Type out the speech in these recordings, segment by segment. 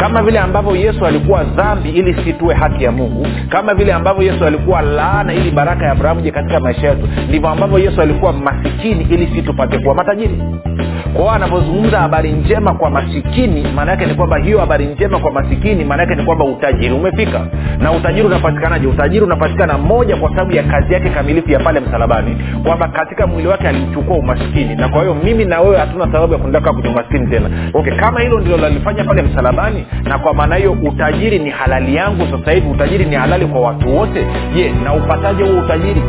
kama vile ambavyo yesu alikuwa dhambi ili situwe haki ya mungu kama vile ambavyo yesu alikuwa laana ili baraka ya abrahamu je katika maisha yetu ndivyo ambavyo yesu alikuwa masikini ili si tupate kuwa matajiri. Kwao anapozungumza habari njema kwa masikini maana yake ni kwamba hiyo habari njema kwa masikini maana yake ni kwamba utajiri umefika. Na utajiri unapatikanaje? Utajiri unapatikana moja kwa sababu ya kazi yake kamilifu ya pale msalabani kwamba katika mwili wake alichukua umasikini. Na kwa hiyo mimi na wewe hatuna sababu ya kaa kwenye umaskini tena. Okay kama hilo ndilo lalifanya pale msalabani na kwa maana hiyo utajiri ni halali yangu sasa hivi utajiri ni halali kwa watu wote. Je na upataje huo utajiri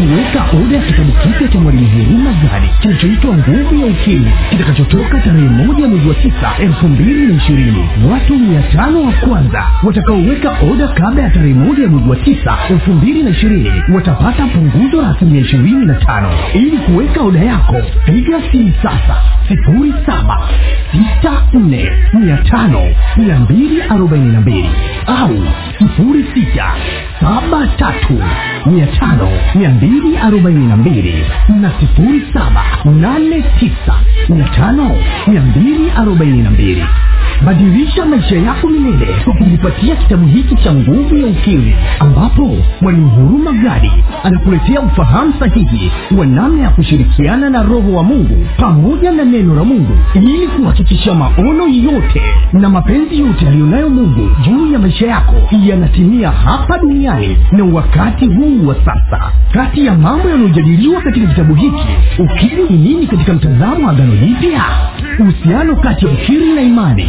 kuweka oda ya kitabu kipya cha mwalimu Huruma Gadi kinachoitwa Nguvu ya Ukimwi kitakachotoka tarehe moja mwezi wa tisa elfu mbili na ishirini. Watu mia tano wa kwanza watakaoweka oda kabla ya tarehe moja mwezi wa tisa elfu mbili na ishirini watapata punguzo la asilimia ishirini na tano. Ili kuweka oda yako, piga simu sasa sifuri saba sita nne mia tano mia mbili arobaini na mbili au sifuri sita saba tatu mia tano mia mbili 242 na 0789 5 242 badilisha maisha yako milele kwa kujipatia kitabu hiki cha nguvu ya ukimwi ambapo mwalimu huruma gadi anakuletea ufahamu sahihi wa namna ya kushirikiana na roho wa mungu pamoja na neno la mungu ili kuhakikisha maono yote na mapenzi yote aliyonayo mungu juu ya maisha yako yanatimia hapa duniani na wakati huu wa sasa. Kati ya mambo yanayojadiliwa katika kitabu hiki ukimwi ni nini katika mtazamo wa agano jipya uhusiano kati ya ukiri na imani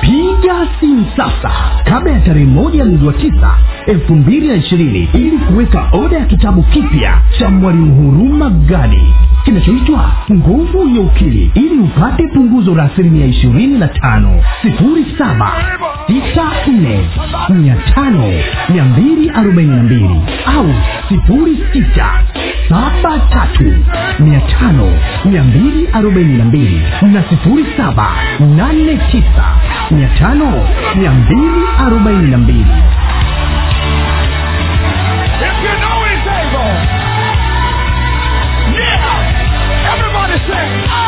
piga simu sasa. Kabla ya tarehe moja mwezi wa tisa elfu mbili na ishirini ili kuweka oda ya kitabu kipya cha mwalimu huruma gadi kinachoitwa nguvu ya ukili ili upate punguzo la asilimia ishirini na tano. Sifuri saba sita nne mia tano mia mbili arobaini na mbili au sifuri sita saba tatu mia tano mia mbili arobaini na mbili na sifuri saba nane tisa mia tano mia mbili arobaini na mbili. Say, you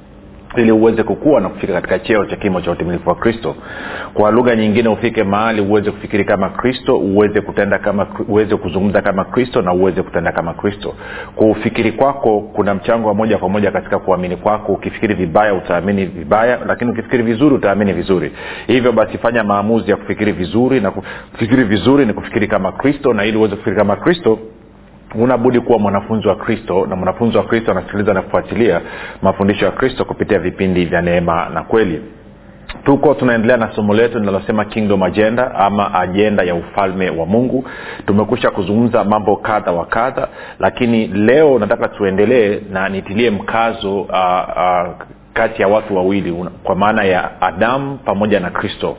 ili uweze kukua na kufika katika cheo cha kimo cha utimilifu wa kristo. Kwa lugha nyingine ufike mahali uweze kufikiri kama kristo uweze kutenda kama uweze kuzungumza kama kristo na uweze kutenda kama kristo. Kwa ufikiri kwako kuna mchango wa moja kwa moja katika kuamini kwako. Ukifikiri vibaya utaamini vibaya lakini ukifikiri vizuri utaamini vizuri. Hivyo basi fanya maamuzi ya kufikiri vizuri na kufikiri vizuri ni kufikiri kama kristo na ili uweze kufikiri kama kristo unabudi kuwa mwanafunzi wa kristo na mwanafunzi wa kristo anasikiliza na kufuatilia mafundisho ya kristo kupitia vipindi vya neema na kweli. Tuko tunaendelea na somo letu linalosema kingdom agenda ama ajenda ya ufalme wa mungu. Tumekusha kuzungumza mambo kadha wa kadha lakini leo nataka tuendelee na nitilie mkazo uh, uh, kati ya watu wawili kwa maana ya adamu pamoja na kristo.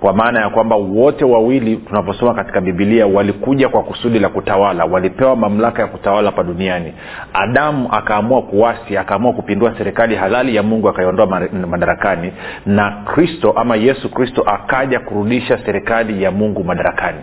Kwa maana ya kwamba wote wawili tunaposoma katika bibilia walikuja kwa kusudi la kutawala. Walipewa mamlaka ya kutawala hapa duniani. Adamu akaamua kuwasi akaamua kupindua serikali halali ya mungu akaiondoa madarakani. Na kristo ama yesu kristo akaja kurudisha serikali ya mungu madarakani.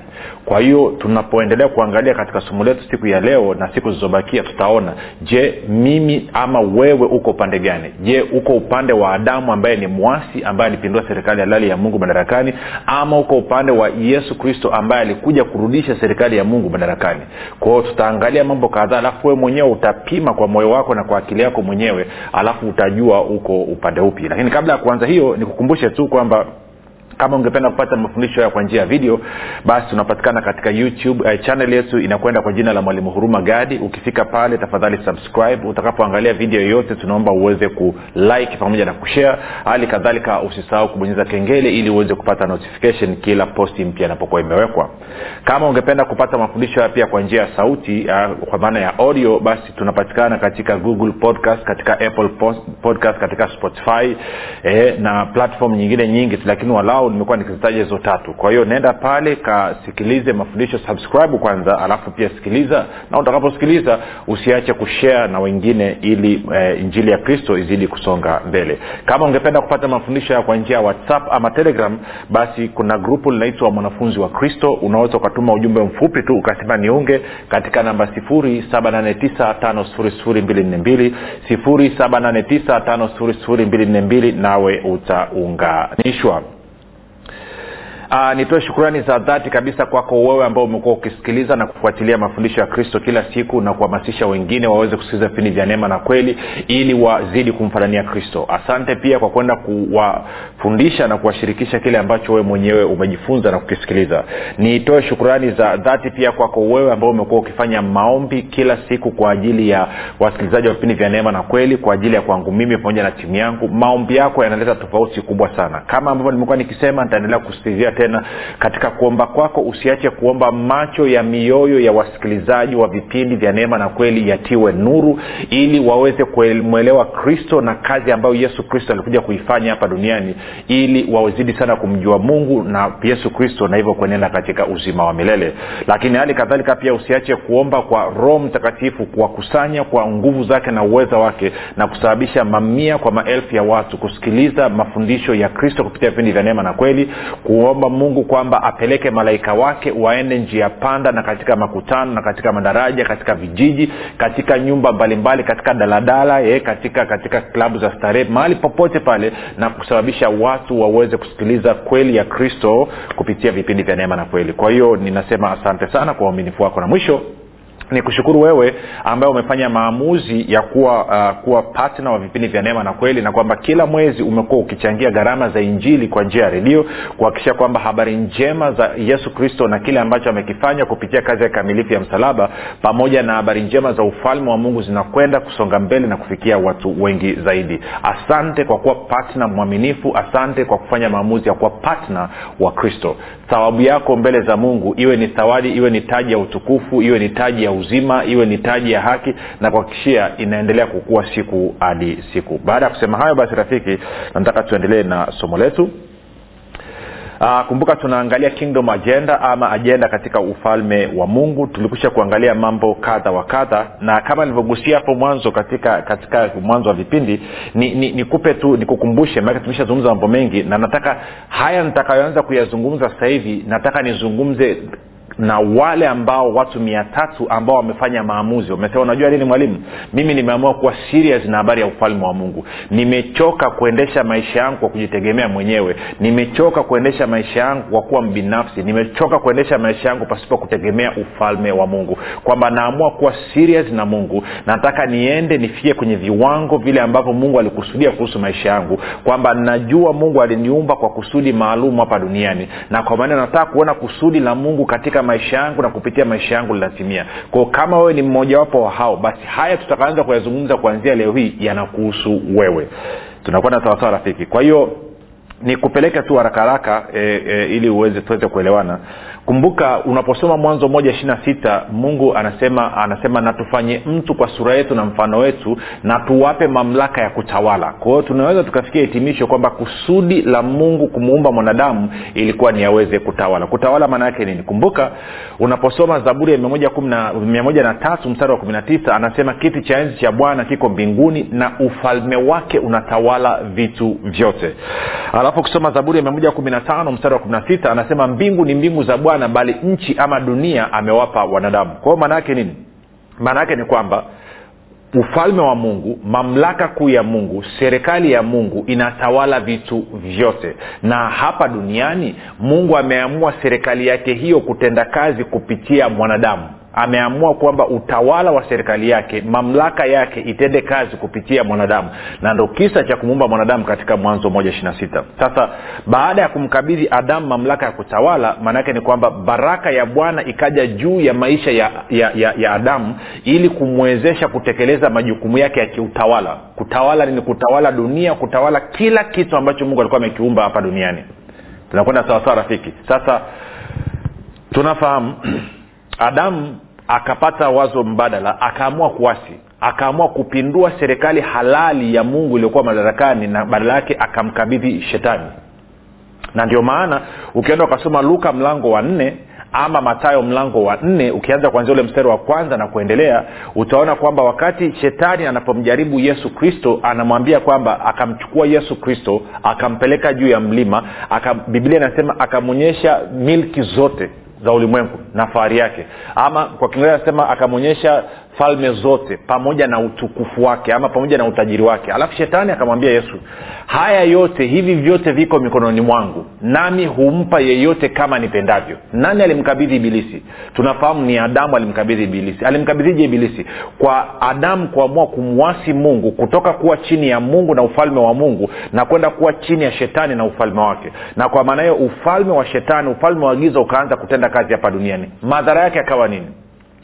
Kwa hiyo tunapoendelea kuangalia katika somo letu siku ya leo na siku zilizobakia tutaona je mimi ama wewe uko upande gani? Je uko upande wa adamu ambaye ni mwasi ambaye alipindua serikali halali ya mungu madarakani ama uko upande wa yesu kristo ambaye alikuja kurudisha serikali ya mungu madarakani. Kwao tutaangalia mambo kadhaa alafu wewe mwenyewe utapima kwa moyo wako na kwa akili yako mwenyewe alafu utajua uko upande upi. Lakini kabla ya kuanza hiyo nikukumbushe tu kwamba kama ungependa kupata mafundisho haya kwa njia ya video basi tunapatikana katika youtube uh, channel yetu inakwenda kwa jina la mwalimu huruma gadi. Ukifika pale tafadhali subscribe. Utakapoangalia video yoyote tunaomba uweze kulike pamoja na kushare. Hali kadhalika usisahau kubonyeza kengele ili uweze kupata notification kila posti mpya inapokuwa imewekwa. Kama ungependa kupata mafundisho haya pia kwa njia ya sauti uh, kwa maana ya audio basi tunapatikana katika google podcast katika apple podcast katika spotify eh, na platform nyingine nyingi lakini walau nimekuwa nikizitaja hizo tatu. Kwa hiyo naenda pale kasikilize mafundisho subscribe kwanza alafu pia sikiliza na utakaposikiliza usiache kushare na wengine ili e, injili ya kristo izidi kusonga mbele. Kama ungependa kupata mafundisho ya kwa njia ya whatsapp ama telegram basi kuna grupu linaitwa mwanafunzi wa kristo. Unaweza ukatuma ujumbe mfupi tu ukasema niunge katika namba 7895242 7895242 nawe utaunganishwa uh, nitoe shukurani za dhati kabisa kwako wewe ambao umekuwa ukisikiliza na kufuatilia mafundisho ya kristo kila siku na kuhamasisha wengine waweze kusikiliza vipindi vya neema na kweli ili wazidi kumfanania kristo. Asante pia kwa kwenda kuwafundisha na kuwashirikisha kile ambacho wewe mwenyewe umejifunza na kukisikiliza. Nitoe shukurani za dhati pia kwako wewe ambao umekuwa ukifanya maombi kila siku kwa ajili ya wasikilizaji wa vipindi vya neema na kweli kwa ajili ya kwangu mimi pamoja na timu yangu. Maombi yako yanaleta tofauti kubwa sana. Kama ambavyo nimekuwa nikisema nitaendelea kusisitizia tena katika kuomba kwako usiache kuomba macho ya mioyo ya wasikilizaji wa vipindi vya neema na kweli yatiwe nuru ili waweze kumwelewa kristo na kazi ambayo yesu kristo alikuja kuifanya hapa duniani ili wazidi sana kumjua mungu na yesu kristo na hivyo kuenenda katika uzima wa milele. Lakini hali kadhalika pia usiache kuomba kwa roho mtakatifu kuwakusanya kwa nguvu zake na uweza wake na kusababisha mamia kwa maelfu ya watu kusikiliza mafundisho ya kristo kupitia vipindi vya neema na kweli kuomba mungu kwamba apeleke malaika wake waende njia panda na katika makutano na katika madaraja katika vijiji katika nyumba mbalimbali katika daladala ye, katika katika klabu za starehe mahali popote pale na kusababisha watu waweze kusikiliza kweli ya kristo kupitia vipindi vya neema na kweli. Kwa hiyo ninasema asante sana kwa uaminifu wako na mwisho ni kushukuru wewe ambaye umefanya maamuzi ya kuwa uh, kuwa patna wa vipindi vya neema na kweli na kwamba kila mwezi umekuwa ukichangia gharama za injili kwa njia ya redio kuhakikisha kwamba habari njema za yesu kristo na kile ambacho amekifanya kupitia kazi ya kamilifu ya msalaba pamoja na habari njema za ufalme wa mungu zinakwenda kusonga mbele na kufikia watu wengi zaidi. Asante kwa kuwa patna mwaminifu asante kwa kufanya maamuzi ya kuwa patna wa kristo. Thawabu yako mbele za mungu iwe ni thawadi iwe ni taji ya utukufu iwe ni taji ya uzima iwe ni taji ya haki na kuhakikishia inaendelea kukua siku hadi siku. Baada ya kusema hayo basi rafiki nataka tuendelee na somo letu. Uh, kumbuka tunaangalia kingdom agenda ama ajenda katika ufalme wa mungu. Tulikusha kuangalia mambo kadha wa kadha na kama nilivyogusia hapo mwanzo katika katika mwanzo wa vipindi nikupe ni, ni tu nikukumbushe maake tumeshazungumza mambo mengi na nataka haya nitakayoanza kuyazungumza sasa hivi nataka nizungumze na wale ambao watu mia tatu ambao wamefanya maamuzi. Wamesema unajua nini mwalimu? Mimi nimeamua kuwa serious na habari ya ufalme wa mungu. Nimechoka kuendesha maisha yangu kwa kujitegemea mwenyewe. Nimechoka kuendesha maisha yangu kwa kuwa mbinafsi. Nimechoka kuendesha maisha yangu pasipo kutegemea ufalme wa mungu. Kwamba naamua kuwa serious na mungu. Nataka niende nifike kwenye viwango vile ambavyo mungu alikusudia kuhusu maisha yangu. Kwamba najua mungu aliniumba kwa kusudi maalum hapa duniani. Na kwa maana nataka kuona kusudi la mungu katika maisha yangu na kupitia maisha yangu linatimia kwao kama wewe ni mmojawapo wa hao basi haya tutakaanza kuyazungumza kuanzia leo hii yanakuhusu wewe. Tunakwenda sawasawa rafiki. Kwa hiyo nikupeleke tu haraka haraka e, e, ili uweze tuweze kuelewana. Kumbuka unaposoma mwanzo moja ishiri na sita mungu anasema anasema natufanye mtu kwa sura yetu na mfano wetu na tuwape mamlaka ya kutawala. Kwa hiyo tunaweza tukafikia hitimisho kwamba kusudi la mungu kumuumba mwanadamu ilikuwa ni aweze kutawala. Kutawala maana yake nini? Kumbuka unaposoma zaburi ya mia moja na tatu mstari wa kumi na tisa anasema kiti cha enzi cha bwana kiko mbinguni na ufalme wake unatawala vitu vyote alafu ukisoma zaburi ya mia moja kumi na tano mstari wa kumi na sita anasema mbingu ni mbingu za bwana bali nchi ama dunia amewapa wanadamu. Kwa hiyo maana yake nini? Maana yake ni kwamba ufalme wa mungu mamlaka kuu ya mungu serikali ya mungu inatawala vitu vyote. Na hapa duniani mungu ameamua serikali yake hiyo kutenda kazi kupitia mwanadamu ameamua kwamba utawala wa serikali yake mamlaka yake itende kazi kupitia mwanadamu. Na ndo kisa cha kumuumba mwanadamu katika mwanzo moja ishiri na sita. Sasa baada ya kumkabidhi adamu mamlaka ya kutawala maanaake ni kwamba baraka ya bwana ikaja juu ya maisha ya, ya, ya, ya adamu ili kumwezesha kutekeleza majukumu yake ya kiutawala. Kutawala ni kutawala dunia kutawala kila kitu ambacho mungu alikuwa amekiumba hapa duniani. Tunakwenda sawasawa rafiki? Sasa tunafahamu adamu akapata wazo mbadala akaamua kuasi akaamua kupindua serikali halali ya mungu iliyokuwa madarakani na badala yake akamkabidhi shetani. Na ndio maana ukienda ukasoma luka mlango wa nne ama matayo mlango wa nne ukianza kuanzia ule mstari wa kwanza na kuendelea utaona kwamba wakati shetani anapomjaribu yesu kristo anamwambia kwamba akamchukua yesu kristo akampeleka juu ya mlima aka, biblia inasema akamwonyesha milki zote za ulimwengu na fahari yake. Ama kwa kiingereza anasema akamwonyesha falme zote pamoja na utukufu wake ama pamoja na utajiri wake. Alafu shetani akamwambia yesu haya yote hivi vyote viko mikononi mwangu nami humpa yeyote kama nipendavyo. Nani alimkabidhi ibilisi? Tunafahamu ni adamu alimkabidhi ibilisi. Alimkabidhije ibilisi? Kwa adamu kuamua kumwasi mungu kutoka kuwa chini ya mungu na ufalme wa mungu na kwenda kuwa chini ya shetani na ufalme wake. Na kwa maana hiyo ufalme wa shetani ufalme wa giza ukaanza kutenda kazi hapa duniani. Madhara yake akawa nini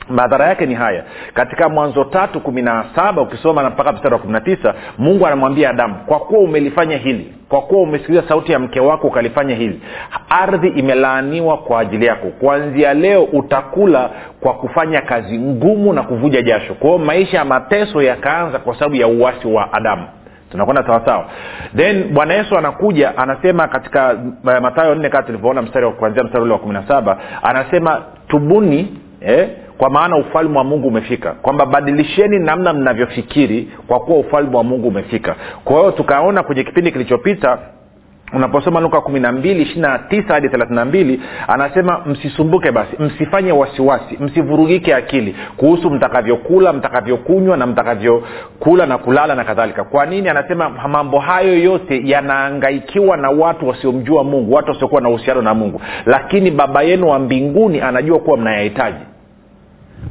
madhara yake ni haya. Katika mwanzo tatu kumi na saba ukisoma mpaka mstari wa kumi na tisa mungu anamwambia adamu kwa kuwa umelifanya hili kwa kuwa umesikiliza sauti ya mke wako ukalifanya hili ardhi imelaaniwa kwa ajili yako. Kuanzia leo utakula kwa kufanya kazi ngumu na kuvuja jasho. Kwao maisha ya mateso yakaanza kwa sababu ya uwasi wa adamu. Tunakwenda sawasawa then bwana yesu anakuja anasema katika matayo nne kaa tulivyoona mstari kuanzia mstari ule wa kumi na saba anasema tubuni eh, kwa maana ufalme wa mungu umefika. Kwamba badilisheni namna mnavyofikiri kwa kuwa ufalme wa mungu umefika. Kwa hiyo tukaona kwenye kipindi kilichopita unaposoma luka kumi na mbili ishirina tisa hadi thelathini na mbili anasema msisumbuke basi msifanye wasiwasi msivurugike akili kuhusu mtakavyokula mtakavyokunywa na mtakavyokula na kulala na kadhalika. Kwa nini? Anasema mambo hayo yote yanaangaikiwa na watu wasiomjua mungu watu wasiokuwa na uhusiano na mungu. Lakini baba yenu wa mbinguni anajua kuwa mnayahitaji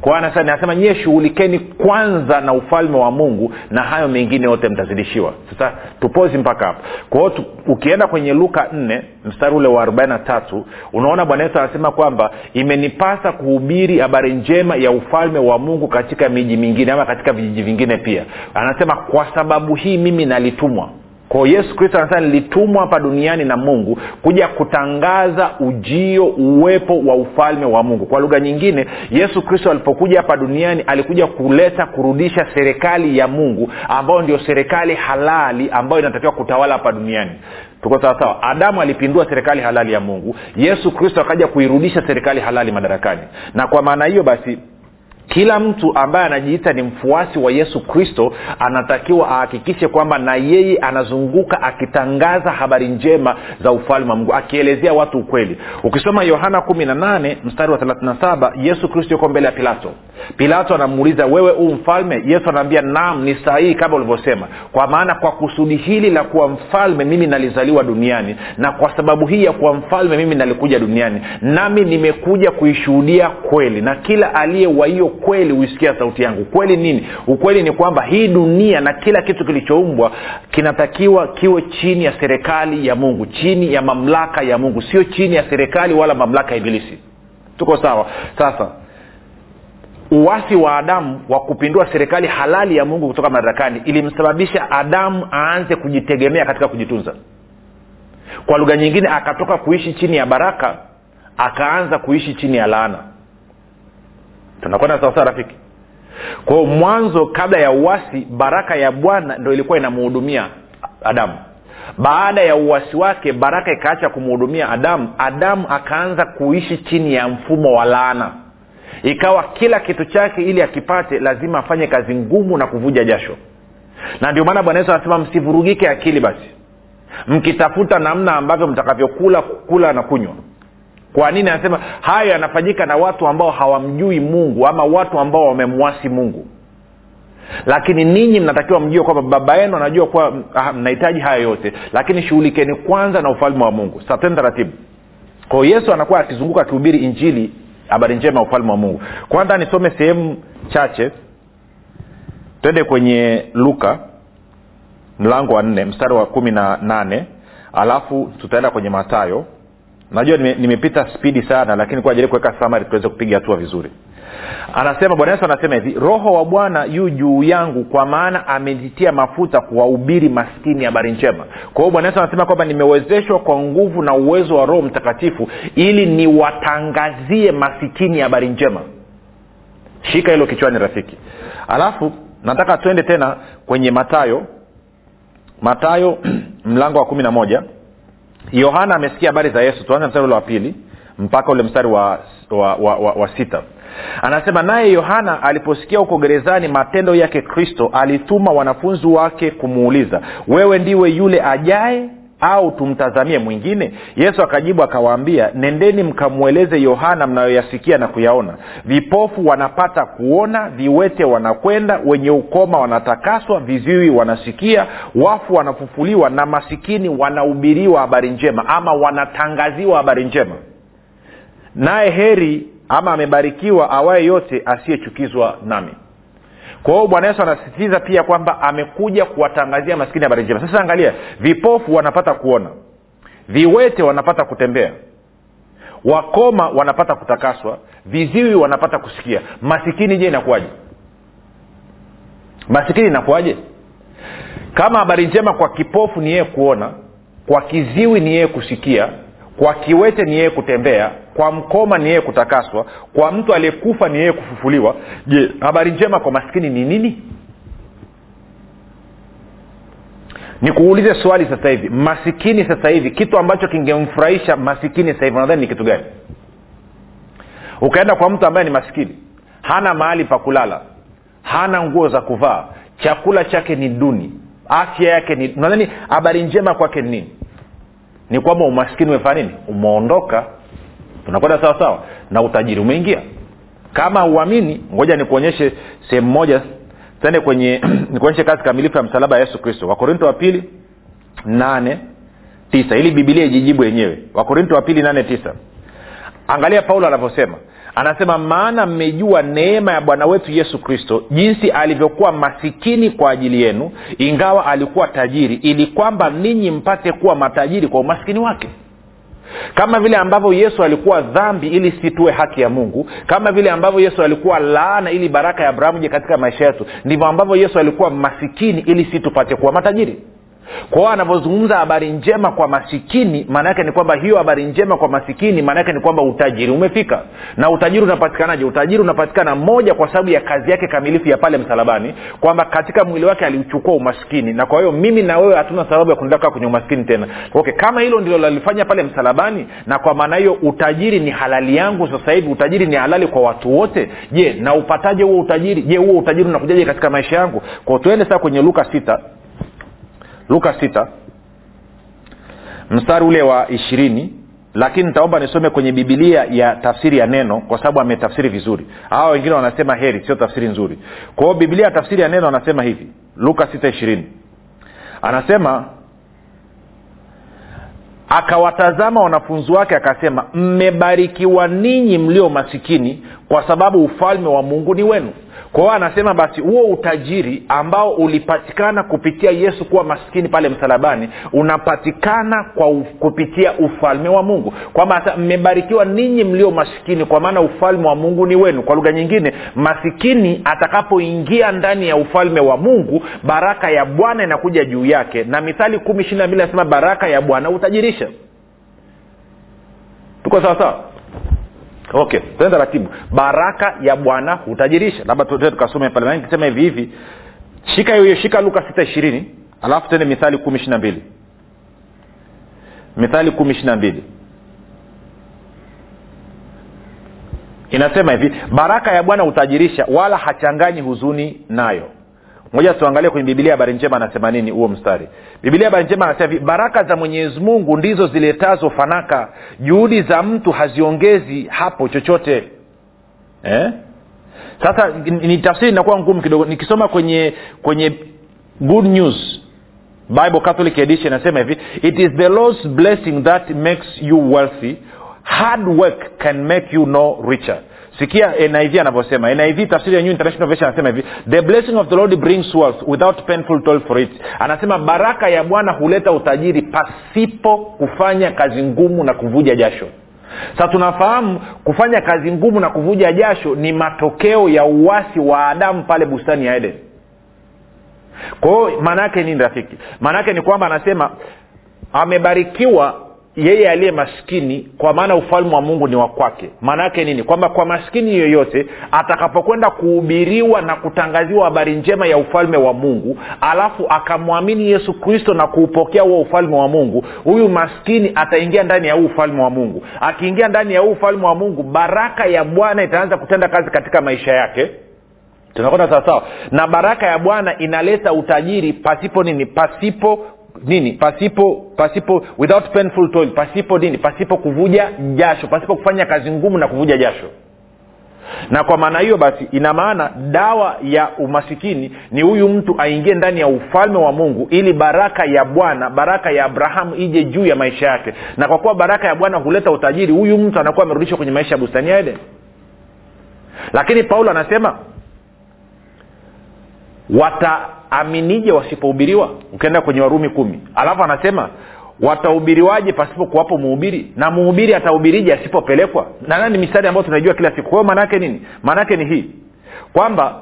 kwa anasema nyie shughulikeni kwanza na ufalme wa mungu na hayo mengine yote mtazidishiwa. Sasa tupozi mpaka hapo kwa ukienda kwenye luka nne mstari ule wa arobaini na tatu unaona bwana yesu anasema kwamba imenipasa kuhubiri habari njema ya ufalme wa mungu katika miji mingine ama katika vijiji vingine pia. Anasema kwa sababu hii mimi nalitumwa kwao yesu kristo anasema nilitumwa hapa duniani na mungu kuja kutangaza ujio uwepo wa ufalme wa mungu. Kwa lugha nyingine yesu kristo alipokuja hapa duniani alikuja kuleta kurudisha serikali ya mungu ambayo ndio serikali halali ambayo inatakiwa kutawala hapa duniani. Tuko sawasawa adamu alipindua serikali halali ya mungu yesu kristo akaja kuirudisha serikali halali madarakani. Na kwa maana hiyo basi kila mtu ambaye anajiita ni mfuasi wa yesu kristo anatakiwa ahakikishe kwamba na yeye anazunguka akitangaza habari njema za ufalme wa mungu akielezea watu ukweli. Ukisoma yohana kumi na nane mstari wa thelathina saba yesu kristo yuko mbele ya pilato. Pilato anamuuliza wewe huu mfalme? Yesu anaambia nam ni sahihi kama ulivyosema. Kwa maana kwa kusudi hili la kuwa mfalme mimi nalizaliwa duniani na kwa sababu hii ya kuwa mfalme mimi nalikuja duniani. Nami nimekuja kuishuhudia kweli na kila aliye wa hiyo kweli huisikia sauti yangu. Kweli nini? Ukweli ni kwamba hii dunia na kila kitu kilichoumbwa kinatakiwa kiwe chini ya serikali ya mungu chini ya mamlaka ya mungu. Sio chini ya serikali wala mamlaka ya ibilisi. Tuko sawa? Sasa uwasi wa adamu wa kupindua serikali halali ya mungu kutoka madarakani ilimsababisha adamu aanze kujitegemea katika kujitunza. Kwa lugha nyingine akatoka kuishi chini ya baraka akaanza kuishi chini ya laana tunakwenda sawasawa rafiki? Kwao mwanzo kabla ya uwasi baraka ya bwana ndo ilikuwa inamhudumia adamu. Baada ya uwasi wake baraka ikaacha kumhudumia adamu adamu akaanza kuishi chini ya mfumo wa laana. Ikawa kila kitu chake ili akipate lazima afanye kazi ngumu na kuvuja jasho. Na ndio maana bwana yesu anasema msivurugike akili basi. Mkitafuta namna ambavyo mtakavyokula kula na kunywa kwa nini anasema hayo yanafanyika na watu ambao hawamjui mungu ama watu ambao wamemwasi mungu? Lakini ninyi mnatakiwa mjue kwamba baba yenu anajua kuwa mnahitaji haya yote. Lakini shughulikeni kwanza na ufalme wa mungu. Sateni taratibu. Kwao yesu anakuwa akizunguka akihubiri injili habari njema ya ufalme wa mungu. Kwanza nisome sehemu chache. Twende kwenye luka mlango wa nne mstari wa kumi na nane. Alafu tutaenda kwenye matayo najua nime, nimepita spidi sana lakini kwa kuweka samari tuweze kupiga hatua vizuri. Anasema bwana yesu anasema hivi roho wa bwana yu juu yangu kwa maana amenitia mafuta kuwahubiri maskini habari njema. Kwa hiyo bwana yesu anasema kwamba nimewezeshwa kwa nguvu na uwezo wa roho mtakatifu ili niwatangazie masikini habari njema. Shika hilo kichwani rafiki. Alafu nataka twende tena kwenye matayo matayo mlango wa kumi na moja yohana amesikia habari za yesu. Tuanze mstari ule wa pili mpaka ule mstari wa, wa, wa, wa, wa sita. Anasema naye yohana aliposikia huko gerezani matendo yake kristo alituma wanafunzi wake kumuuliza wewe ndiwe yule ajaye au tumtazamie mwingine? Yesu akajibu akawaambia nendeni mkamweleze yohana mnayoyasikia na kuyaona. Vipofu wanapata kuona viwete wanakwenda wenye ukoma wanatakaswa viziwi wanasikia wafu wanafufuliwa na masikini wanahubiriwa habari njema ama wanatangaziwa habari njema. Naye heri ama amebarikiwa awaye yote asiyechukizwa nami kwa hiyo bwana yesu anasisitiza pia kwamba amekuja kuwatangazia maskini habari njema. Sasa angalia vipofu wanapata kuona viwete wanapata kutembea wakoma wanapata kutakaswa viziwi wanapata kusikia. Masikini je inakuwaje? Masikini inakuwaje? Kama habari njema kwa kipofu ni yeye kuona kwa kiziwi ni yeye kusikia kwa kiwete ni yeye kutembea kwa mkoma ni yeye kutakaswa kwa mtu aliyekufa ni yeye kufufuliwa. Je habari njema kwa maskini ni nini? Nikuulize swali sasa hivi. Masikini sasa hivi kitu ambacho kingemfurahisha masikini sasa hivi nadhani ni kitu gani? Ukaenda kwa mtu ambaye ni masikini hana mahali pa kulala hana nguo za kuvaa chakula chake ni duni afya yake ni nadhani habari njema kwake ni nini ni kwamba umaskini umefanya nini? Umeondoka tunakwenda sawa sawa na utajiri umeingia. Kama uamini ngoja nikuonyeshe sehemu moja tende kwenye nikuonyeshe kazi kamilifu ya msalaba ya yesu kristo. Wakorinto wa pili nane tisa. Ili bibilia ijijibu yenyewe. Wakorinto wa pili nane tisa. Angalia paulo anavyosema anasema maana mmejua neema ya bwana wetu yesu kristo jinsi alivyokuwa masikini kwa ajili yenu ingawa alikuwa tajiri ili kwamba ninyi mpate kuwa matajiri kwa umasikini wake. Kama vile ambavyo yesu alikuwa dhambi ili situe haki ya mungu kama vile ambavyo yesu alikuwa laana ili baraka ya abrahamu je katika maisha yetu ndivyo ambavyo yesu alikuwa masikini ili si tupate kuwa matajiri kwa hiyo anavyozungumza habari njema kwa masikini maana yake ni kwamba hiyo habari njema kwa masikini maana yake ni kwamba utajiri umefika. Na utajiri unapatikanaje? Utajiri unapatikana moja kwa sababu ya kazi yake kamilifu ya pale msalabani kwamba katika mwili wake aliuchukua umaskini. Na kwa hiyo mimi na wewe hatuna sababu ya kuendelea kwenye umaskini tena. Okay kama hilo ndilo lalifanya pale msalabani na kwa maana hiyo utajiri ni halali yangu sasa hivi utajiri ni halali kwa watu wote je na upataje huo utajiri? Je huo utajiri unakujaje katika maisha yangu? Kwao tuende sasa kwenye luka sita luka sita. Mstari ule wa ishirini. Lakini nitaomba nisome kwenye bibilia ya tafsiri ya neno kwa sababu ametafsiri vizuri. Hawa wengine wanasema heri sio tafsiri nzuri. Kwa hiyo bibilia ya tafsiri ya neno anasema hivi. Luka sita ishirini. Anasema akawatazama wanafunzi wake akasema mmebarikiwa ninyi mlio masikini kwa sababu ufalme wa mungu ni wenu kwa hiyo anasema basi huo utajiri ambao ulipatikana kupitia yesu kuwa maskini pale msalabani unapatikana kwa u, kupitia ufalme wa mungu. Kwamba mmebarikiwa ninyi mlio maskini kwa maana ufalme wa mungu ni wenu. Kwa lugha nyingine masikini atakapoingia ndani ya ufalme wa mungu baraka ya bwana inakuja juu yake. Na mithali kumi ishiri na mbili anasema baraka ya bwana hutajirisha. Tuko sawa sawa okay tuende taratibu. Baraka ya bwana hutajirisha labda tuende tukasome pale kisema hivi hivi. Shika hiyo shika luka sita ishirini. Alafu tende mithali kumi ishiri mbili. Mithali kumi ishiri mbili. Inasema hivi baraka ya bwana hutajirisha wala hachanganyi huzuni nayo moja tuangalie kwenye bibilia habari njema anasema nini huo mstari. Bibilia habari njema anasema hivi baraka za mwenyezi mungu ndizo ziletazo fanaka juhudi za mtu haziongezi hapo chochote. Eh? sasa ni tafsiri inakuwa ngumu kidogo. Nikisoma kwenye kwenye good news bible catholic edition anasema hivi it is the lord's blessing that makes you wealthy. Hard work can make you no richer sikia niv anavyosema. Niv tafsiri ya new international version anasema hivi the blessing of the lord brings wealth without painful toil for it. Anasema baraka ya bwana huleta utajiri pasipo kufanya kazi ngumu na kuvuja jasho. Sasa tunafahamu kufanya kazi ngumu na kuvuja jasho ni matokeo ya uwasi wa adamu pale bustani ya eden. Kwa hiyo maana yake nini rafiki? Maana yake ni kwamba anasema amebarikiwa yeye aliye maskini kwa maana ufalme wa mungu ni wa kwake. Maana yake nini? Kwamba kwa maskini yoyote atakapokwenda kuhubiriwa na kutangaziwa habari njema ya ufalme wa mungu alafu akamwamini yesu kristo na kuupokea huo ufalme wa mungu huyu maskini ataingia ndani ya huu ufalme wa mungu. Akiingia ndani ya huu ufalme wa mungu baraka ya bwana itaanza kutenda kazi katika maisha yake. Tunakwenda sawasawa na baraka ya bwana inaleta utajiri pasipo nini? Pasipo nini? Pasipo pasipo without painful toil pasipo nini? Pasipo kuvuja jasho pasipo kufanya kazi ngumu na kuvuja jasho. Na kwa maana hiyo basi ina maana dawa ya umasikini ni huyu mtu aingie ndani ya ufalme wa mungu ili baraka ya bwana baraka ya abrahamu ije juu ya maisha yake. Na kwa kuwa baraka ya bwana huleta utajiri huyu mtu anakuwa amerudishwa kwenye maisha ya bustani ya eden. Lakini paulo anasema wataaminije wasipohubiriwa ukienda kwenye warumi kumi. Alafu anasema watahubiriwaje pasipo kuwapo muhubiri? Na muhubiri atahubirije asipopelekwa? Na nani mistari ambayo tunaijua kila siku? Kwa maanaake nini? Maanaake ni hii. Kwamba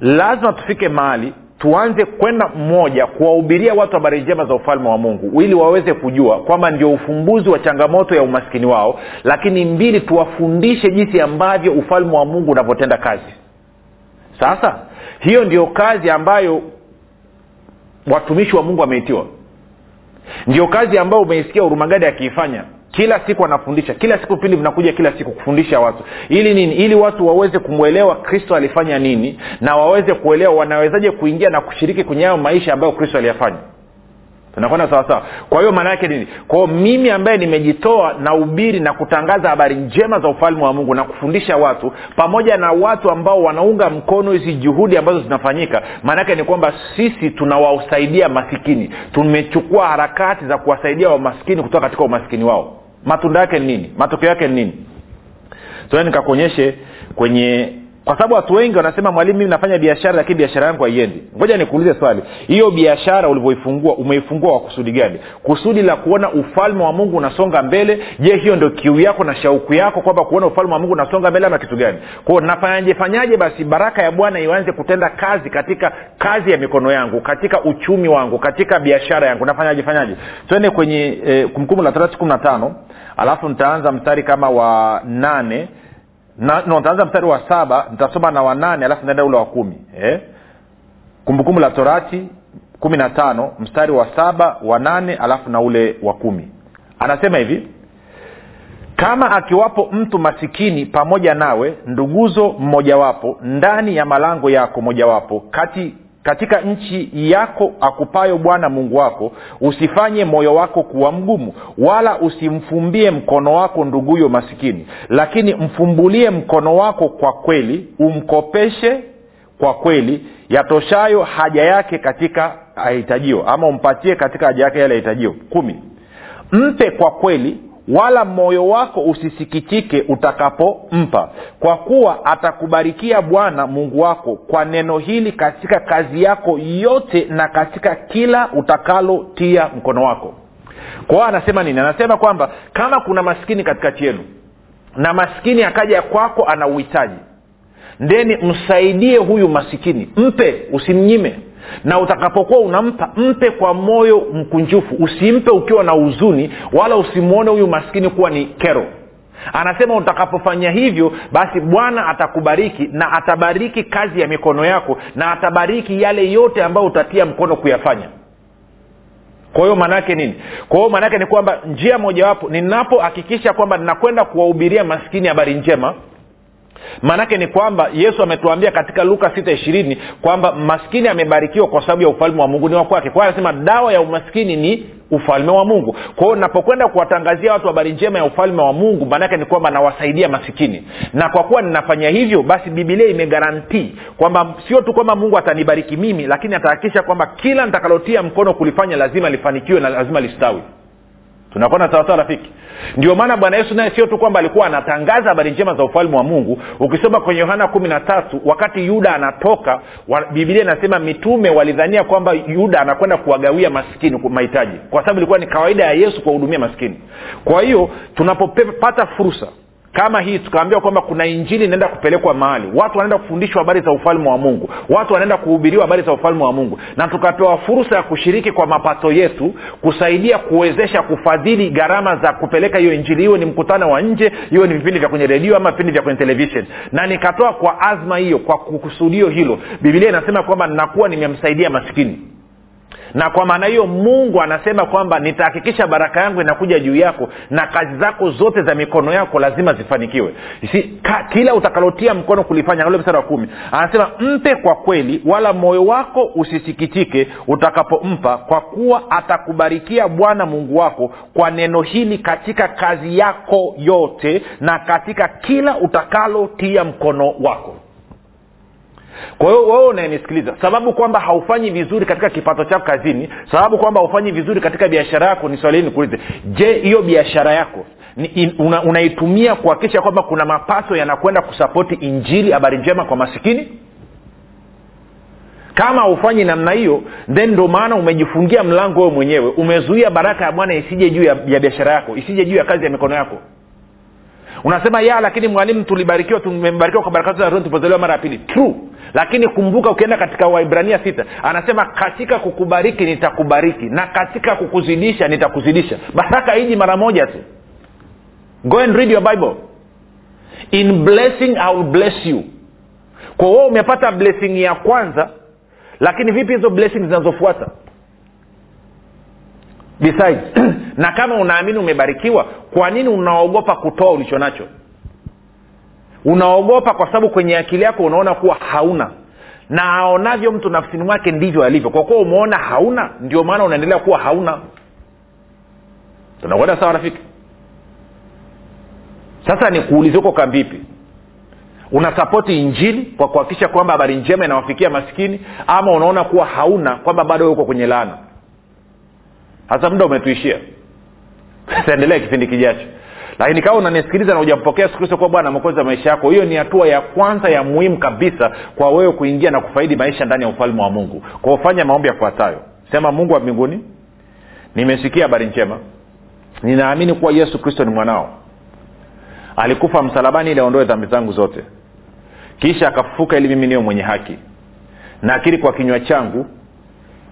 lazima tufike mahali tuanze kwenda mmoja kuwahubiria watu habari njema za ufalme wa mungu ili waweze kujua kwamba ndio ufumbuzi wa changamoto ya umaskini wao lakini mbili tuwafundishe jinsi ambavyo ufalme wa mungu unavyotenda kazi. Sasa hiyo ndio kazi ambayo watumishi wa mungu wameitiwa. Ndio kazi ambayo umeisikia urumagadi akiifanya. Kila siku anafundisha kila siku vipindi vinakuja kila siku kufundisha watu. Ili nini? Ili watu waweze kumwelewa kristo alifanya nini na waweze kuelewa wanawezaje kuingia na kushiriki kwenye hayo maisha ambayo kristo aliyafanya tunakwenda sawasawa kwa hiyo maana yake nini? Kwao mimi ambaye nimejitoa na ubiri na kutangaza habari njema za ufalme wa mungu na kufundisha watu pamoja na watu ambao wanaunga mkono hizi juhudi ambazo zinafanyika maanaake ni kwamba sisi tunawasaidia masikini. Tumechukua harakati za kuwasaidia wamaskini kutoka katika umaskini wao. Matunda yake ni nini? Matokeo yake ni nini? So nikakuonyeshe kwenye kwa sababu watu wengi wanasema mwalimu mimi nafanya biashara lakini biashara yangu haiendi. Ngoja nikuulize swali. Hiyo biashara ulivyoifungua umeifungua kwa kusudi gani? Kusudi la kuona ufalme wa mungu unasonga mbele? Je hiyo ndio kiu yako na shauku yako kwamba kuona ufalme wa mungu unasonga mbele ama kitu gani? Kwao nafanyaje fanyaje basi baraka ya bwana ianze kutenda kazi katika kazi ya mikono yangu katika uchumi wangu katika biashara yangu? Nafanyaje fanyaje? Twende kwenye eh, kumkumu la tarati kumi na tano alafu nitaanza mstari kama wa nane na, no, ntaanza mstari wa saba nitasoma na wanane alafu naenda ule wa kumi eh? kumbukumbu la torati kumi na tano mstari wa saba wa nane alafu na ule wa kumi anasema hivi kama akiwapo mtu masikini pamoja nawe nduguzo mmojawapo ndani ya malango yako mojawapo kati katika nchi yako akupayo bwana mungu wako usifanye moyo wako kuwa mgumu wala usimfumbie mkono wako nduguyo masikini. Lakini mfumbulie mkono wako kwa kweli umkopeshe kwa kweli yatoshayo haja yake katika ahitajio ama umpatie katika haja yake yale ahitajio kumi. Mpe kwa kweli wala moyo wako usisikitike utakapompa. Kwa kuwa atakubarikia bwana mungu wako kwa neno hili katika kazi yako yote na katika kila utakalotia mkono wako. Kwa anasema nini? Anasema kwamba kama kuna maskini katikati yenu na maskini akaja kwako ana uhitaji ndeni msaidie huyu masikini mpe usimnyime na utakapokuwa unampa mpe kwa moyo mkunjufu. Usimpe ukiwa na huzuni wala usimwone huyu maskini kuwa ni kero. Anasema utakapofanya hivyo basi bwana atakubariki na atabariki kazi ya mikono yako na atabariki yale yote ambayo utatia mkono kuyafanya. Kwa hiyo maanaake nini? Kwa hiyo maanaake ni kwamba njia mojawapo ninapohakikisha kwamba ninakwenda kuwahubiria maskini habari njema maanake ni kwamba yesu ametuambia katika luka sita ishirini kwamba maskini amebarikiwa kwa sababu ya ufalme wa mungu ni wa kwake. Kwa anasema dawa ya umaskini ni ufalme wa mungu. Kwao napokwenda kuwatangazia watu habari njema ya ufalme wa mungu maanake ni kwamba nawasaidia masikini. Na kwa kuwa ninafanya hivyo basi bibilia imegarantii kwamba sio tu kwamba mungu atanibariki mimi lakini atahakikisha kwamba kila nitakalotia mkono kulifanya lazima lifanikiwe na lazima listawi tunakwenda sawasawa rafiki? Ndio maana bwana yesu naye sio tu kwamba alikuwa anatangaza habari njema za ufalme wa mungu. Ukisoma kwenye yohana kumi na tatu wakati yuda anatoka wa, bibilia inasema mitume walidhania kwamba yuda anakwenda kuwagawia maskini mahitaji kwa sababu ilikuwa ni kawaida ya yesu kuwahudumia maskini. Kwa hiyo tunapopata fursa kama hii tukaambiwa kwamba kuna injili inaenda kupelekwa mahali watu wanaenda kufundishwa habari za ufalme wa mungu watu wanaenda kuhubiriwa habari za ufalme wa mungu na tukapewa fursa ya kushiriki kwa mapato yetu kusaidia kuwezesha kufadhili gharama za kupeleka hiyo injili hiyo ni mkutano wa nje hiyo ni vipindi vya kwenye redio ama vipindi vya kwenye televishen na nikatoa kwa azma hiyo kwa kukusudio hilo bibilia inasema kwamba nakuwa nimemsaidia maskini na kwa maana hiyo mungu anasema kwamba nitahakikisha baraka yangu inakuja juu yako na kazi zako zote za mikono yako lazima zifanikiwe. Si, ka, kila utakalotia mkono kulifanya ule mstari wa kumi anasema mpe kwa kweli wala moyo wako usisikitike utakapompa kwa kuwa atakubarikia bwana mungu wako kwa neno hili katika kazi yako yote na katika kila utakalotia mkono wako kwa hiyo wewe unayenisikiliza sababu kwamba haufanyi vizuri katika kipato chako kazini sababu kwamba haufanyi vizuri katika biashara yako ni swali nikuulize. Je hiyo biashara yako una, unaitumia kuhakikisha kwamba kuna mapato yanakwenda kusapoti injili habari njema kwa masikini? Kama haufanyi namna hiyo then ndo maana umejifungia mlango wewe mwenyewe. Umezuia baraka ya bwana isije juu ya, ya biashara yako isije juu ya kazi ya mikono yako unasema ya lakini mwalimu tulibarikiwa tumebarikiwa kwa baraka za tupozelewa mara ya pili. True. Lakini kumbuka ukienda katika waibrania sita anasema katika kukubariki nitakubariki. Na katika kukuzidisha nitakuzidisha. Baraka hiji mara moja tu. Go and read your bible. In blessing I will bless you. Kwa huo umepata blessing ya kwanza lakini vipi hizo blessing zinazofuata besides na kama unaamini umebarikiwa kwa nini unaogopa kutoa ulicho nacho? Unaogopa kwa sababu kwenye akili yako unaona kuwa hauna. Na aonavyo mtu nafsini mwake ndivyo alivyo. Kwa kuwa umeona hauna ndio maana unaendelea kuwa hauna. Tunakwenda sawa rafiki? Sasa ni kuuliza huko kambipi unasapoti injili kwa kuhakikisha kwamba habari njema inawafikia maskini ama unaona kuwa hauna kwamba bado uko kwenye laana hasa muda umetuishia. Taendelea kipindi kijacho. Lakini kama unanisikiliza na hujampokea yesu kristo kuwa bwana mokozi wa maisha yako hiyo ni hatua ya kwanza ya muhimu kabisa kwa wewe kuingia na kufaidi maisha ndani ya ufalme wa mungu. Kwa ufanya maombi yafuatayo. Sema mungu wa mbinguni nimesikia habari njema. Ninaamini kuwa yesu kristo ni mwanao. Alikufa msalabani ili aondoe dhambi zangu zote. Kisha akafufuka ili mimi niwe mwenye haki. Nakiri kwa kinywa changu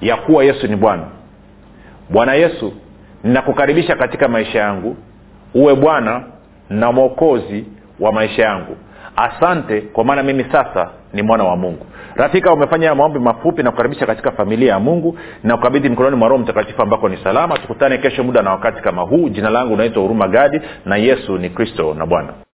ya kuwa yesu ni bwana bwana yesu ninakukaribisha katika maisha yangu. Uwe bwana na mwokozi wa maisha yangu. Asante kwa maana mimi sasa ni mwana wa mungu. Rafika umefanya maombi mafupi na kukaribisha katika familia ya mungu. Na kukabidhi mkononi mwa roho mtakatifu ambako ni salama. Tukutane kesho muda na wakati kama huu. Jina langu unaitwa huruma gadi na yesu ni kristo na bwana